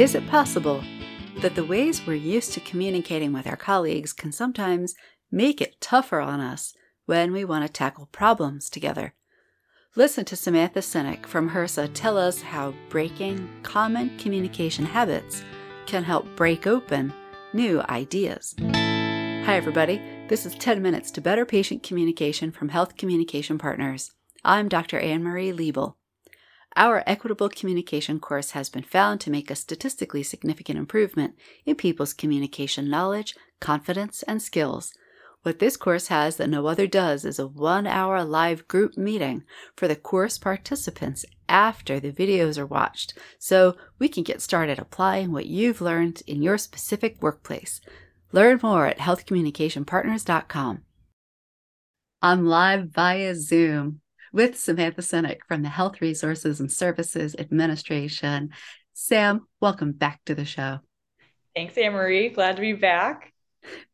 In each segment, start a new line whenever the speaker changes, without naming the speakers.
Is it possible that the ways we're used to communicating with our colleagues can sometimes make it tougher on us when we want to tackle problems together? Listen to Samantha Cinnick from HRSA tell us how breaking common communication habits can help break open new ideas. Hi, everybody. This is 10 Minutes to Better Patient Communication from Health Communication Partners. I'm Dr. Anne Marie Liebel. Our equitable communication course has been found to make a statistically significant improvement in people's communication knowledge, confidence, and skills. What this course has that no other does is a one hour live group meeting for the course participants after the videos are watched, so we can get started applying what you've learned in your specific workplace. Learn more at healthcommunicationpartners.com. I'm live via Zoom with Samantha Cinnick from the Health Resources and Services Administration. Sam, welcome back to the show.
Thanks, Anne Marie. Glad to be back.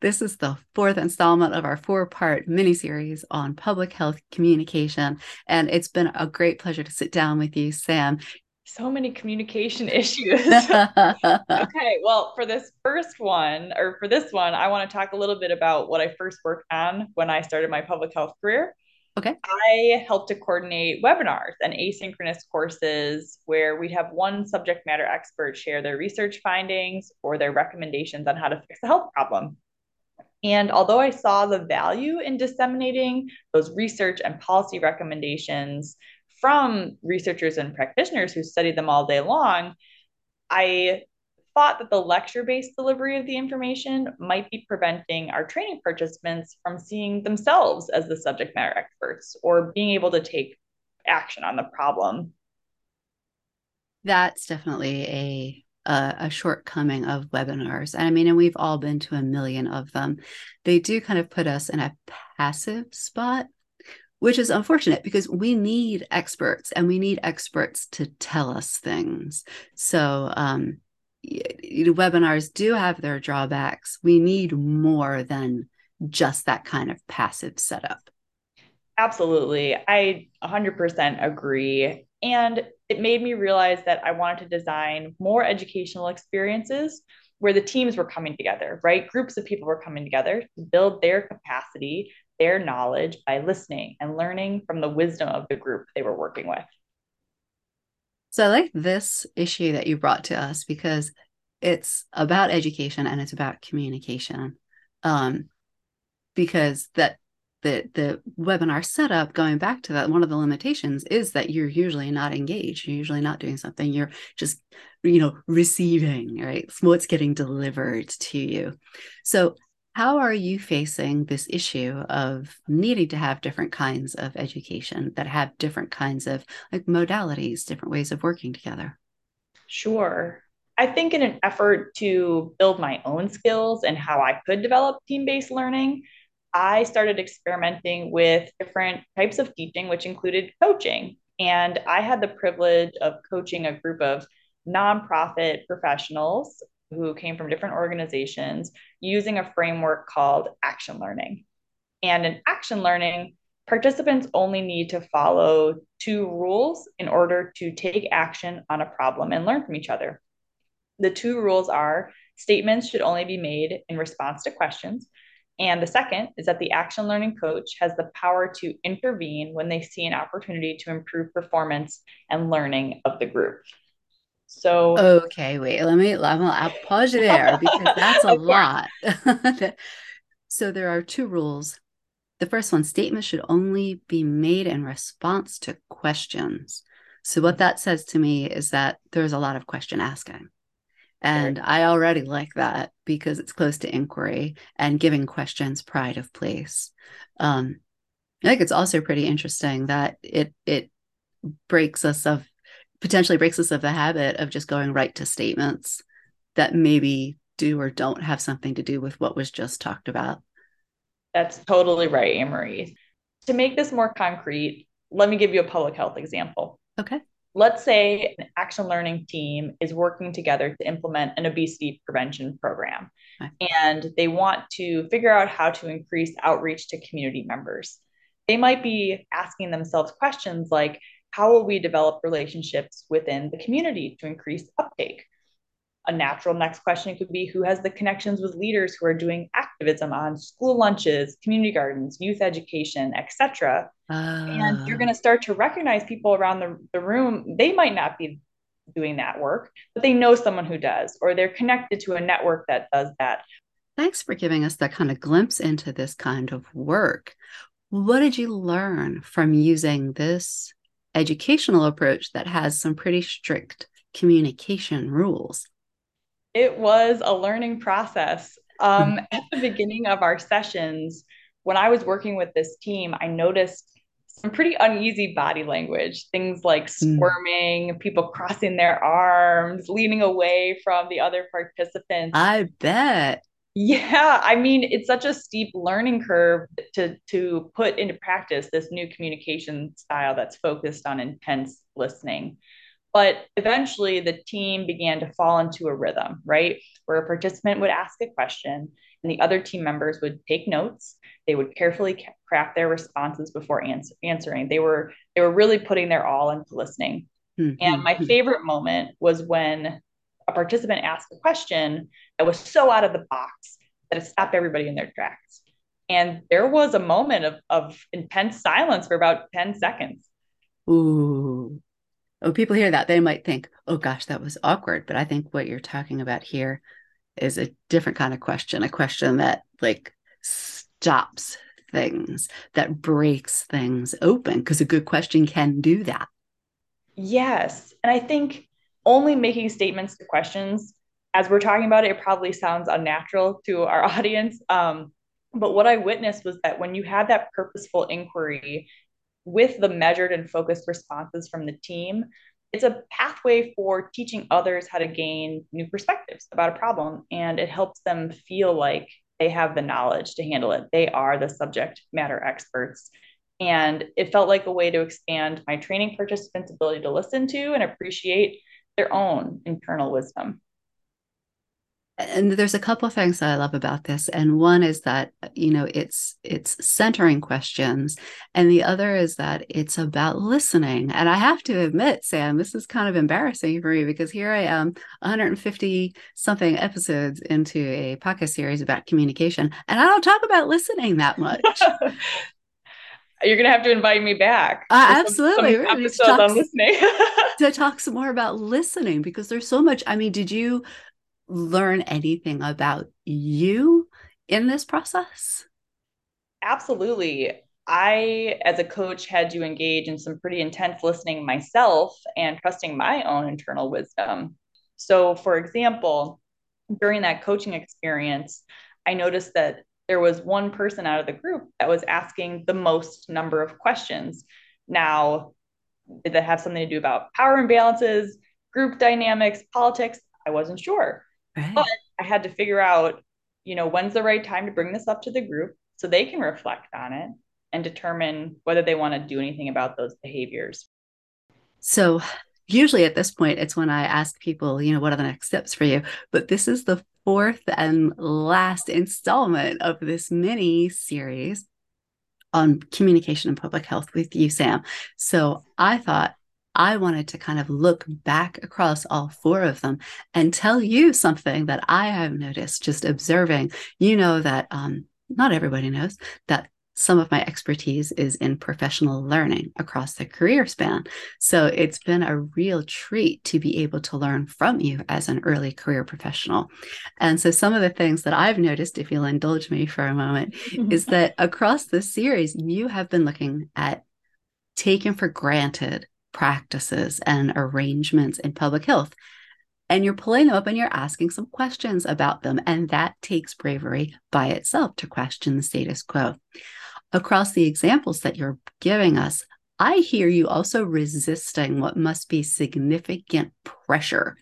This is the fourth installment of our four part mini series on public health communication. And it's been a great pleasure to sit down with you, Sam.
So many communication issues. okay, well, for this first one, or for this one, I want to talk a little bit about what I first worked on when I started my public health career.
Okay.
I help to coordinate webinars and asynchronous courses where we'd have one subject matter expert share their research findings or their recommendations on how to fix a health problem. And although I saw the value in disseminating those research and policy recommendations from researchers and practitioners who study them all day long, I thought that the lecture based delivery of the information might be preventing our training participants from seeing themselves as the subject matter experts or being able to take action on the problem.
That's definitely a a, shortcoming of webinars. And I mean, and we've all been to a million of them. They do kind of put us in a passive spot, which is unfortunate because we need experts and we need experts to tell us things. So, um, webinars do have their drawbacks. We need more than just that kind of passive setup.
Absolutely. I 100% agree. And it made me realize that I wanted to design more educational experiences where the teams were coming together, right? Groups of people were coming together to build their capacity, their knowledge by listening and learning from the wisdom of the group they were working with.
So I like this issue that you brought to us because it's about education and it's about communication. Um, because that the the webinar setup, going back to that, one of the limitations is that you're usually not engaged. You're usually not doing something. You're just, you know, receiving, right? It's what's getting delivered to you. So how are you facing this issue of needing to have different kinds of education that have different kinds of like modalities, different ways of working together?
Sure. I think in an effort to build my own skills and how I could develop team-based learning, I started experimenting with different types of teaching, which included coaching. And I had the privilege of coaching a group of nonprofit professionals who came from different organizations using a framework called action learning. And in action learning, participants only need to follow two rules in order to take action on a problem and learn from each other. The two rules are statements should only be made in response to questions. And the second is that the action learning coach has the power to intervene when they see an opportunity to improve performance and learning of the group. So
okay, wait, let me let me I'll pause you there because that's a lot. so there are two rules. The first one, statements should only be made in response to questions. So what that says to me is that there's a lot of question asking. And I already like that because it's close to inquiry and giving questions pride of place. Um, I think it's also pretty interesting that it it breaks us of potentially breaks us of the habit of just going right to statements that maybe do or don't have something to do with what was just talked about.
That's totally right, Marie. To make this more concrete, let me give you a public health example.
Okay.
Let's say an action learning team is working together to implement an obesity prevention program, okay. and they want to figure out how to increase outreach to community members. They might be asking themselves questions like how will we develop relationships within the community to increase uptake? A natural next question could be who has the connections with leaders who are doing activism on school lunches, community gardens, youth education, etc. Uh, and you're going to start to recognize people around the, the room. They might not be doing that work, but they know someone who does, or they're connected to a network that does that.
Thanks for giving us that kind of glimpse into this kind of work. What did you learn from using this educational approach that has some pretty strict communication rules?
It was a learning process. Um, at the beginning of our sessions, when I was working with this team, I noticed some pretty uneasy body language, things like hmm. squirming, mm. people crossing their arms, leaning away from the other participants.
I bet.
Yeah, I mean, it's such a steep learning curve to to put into practice this new communication style that's focused on intense listening. But eventually the team began to fall into a rhythm, right? Where a participant would ask a question and the other team members would take notes. They would carefully craft their responses before answer, answering. They were they were really putting their all into listening. Mm-hmm. And my favorite moment was when a participant asked a question that was so out of the box that it stopped everybody in their tracks. And there was a moment of, of intense silence for about 10 seconds.
Ooh. Oh, people hear that, they might think, oh gosh, that was awkward. But I think what you're talking about here is a different kind of question, a question that like stops things, that breaks things open, because a good question can do that.
Yes. And I think only making statements to questions as we're talking about it, it probably sounds unnatural to our audience. Um, but what I witnessed was that when you had that purposeful inquiry with the measured and focused responses from the team, it's a pathway for teaching others how to gain new perspectives about a problem. And it helps them feel like they have the knowledge to handle it. They are the subject matter experts. And it felt like a way to expand my training participants' ability to listen to and appreciate their own internal wisdom
and there's a couple of things that I love about this. And one is that, you know, it's it's centering questions. And the other is that it's about listening. And I have to admit, Sam, this is kind of embarrassing for me because here I am 150 something episodes into a podcast series about communication, and I don't talk about listening that much.
You're gonna have to invite me back.
Uh, absolutely, some, some episodes talk, on listening to talk some more about listening because there's so much. I mean, did you learn anything about you in this process?
Absolutely. I, as a coach, had to engage in some pretty intense listening myself and trusting my own internal wisdom. So, for example, during that coaching experience, I noticed that there was one person out of the group that was asking the most number of questions. Now, did that have something to do about power imbalances, group dynamics, politics? I wasn't sure. Right. But I had to figure out, you know, when's the right time to bring this up to the group so they can reflect on it and determine whether they want to do anything about those behaviors.
So, usually at this point, it's when I ask people, you know, what are the next steps for you? But this is the fourth and last installment of this mini series on communication and public health with you, Sam. So, I thought I wanted to kind of look back across all four of them and tell you something that I have noticed just observing. You know that um, not everybody knows that some of my expertise is in professional learning across the career span. So it's been a real treat to be able to learn from you as an early career professional. And so some of the things that I've noticed, if you'll indulge me for a moment, is mm-hmm. that across this series, you have been looking at taken for granted practices and arrangements in public health. And you're pulling them up and you're asking some questions about them. And that takes bravery by itself to question the status quo. Across the examples that you're giving us, I hear you also resisting what must be significant pressure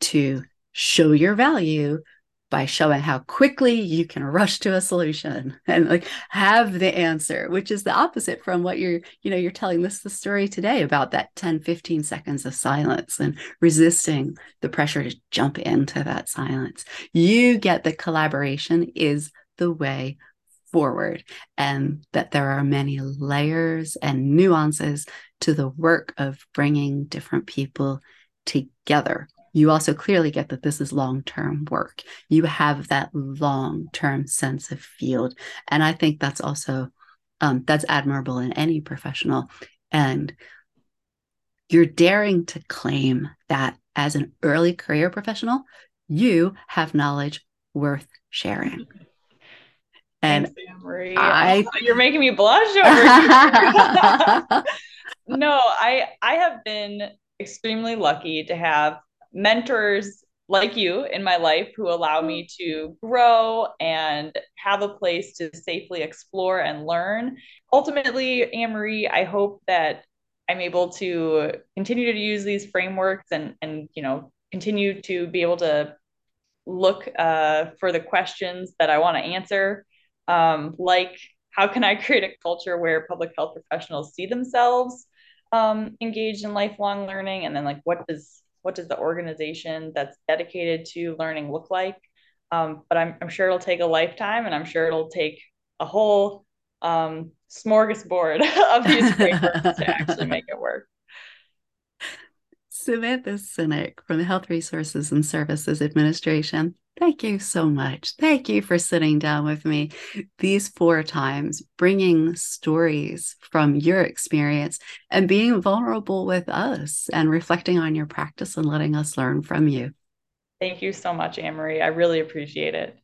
to show your value by showing how quickly you can rush to a solution and like have the answer which is the opposite from what you're you know you're telling this the story today about that 10 15 seconds of silence and resisting the pressure to jump into that silence. You get the collaboration is the way forward and that there are many layers and nuances to the work of bringing different people together. You also clearly get that this is long term work. You have that long term sense of field. And I think that's also um, that's admirable in any professional. And you're daring to claim that as an early career professional, you have knowledge worth sharing.
And Thanks, I, oh, you're making me blush over here. no, I I have been extremely lucky to have mentors like you in my life who allow me to grow and have a place to safely explore and learn. Ultimately, Anne Marie, I hope that I'm able to continue to use these frameworks and and you know continue to be able to look uh, for the questions that I want to answer, um, like how can I create a culture where public health professionals see themselves um, engaged in lifelong learning, and then like what does what does the organization that's dedicated to learning look like? Um, but I'm, I'm sure it'll take a lifetime, and I'm sure it'll take a whole um, smorgasbord of these frameworks to actually make it work.
Samantha Cinnick from the Health Resources and Services Administration. Thank you so much. Thank you for sitting down with me these four times, bringing stories from your experience and being vulnerable with us and reflecting on your practice and letting us learn from you.
Thank you so much, Anne Marie. I really appreciate it.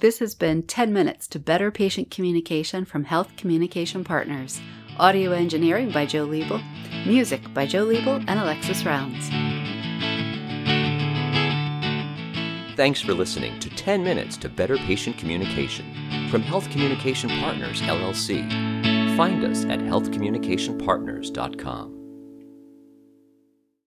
This has been 10 Minutes to Better Patient Communication from Health Communication Partners. Audio engineering by Joe Liebel. Music by Joe Liebel and Alexis Rounds.
Thanks for listening to 10 Minutes to Better Patient Communication from Health Communication Partners, LLC. Find us at healthcommunicationpartners.com.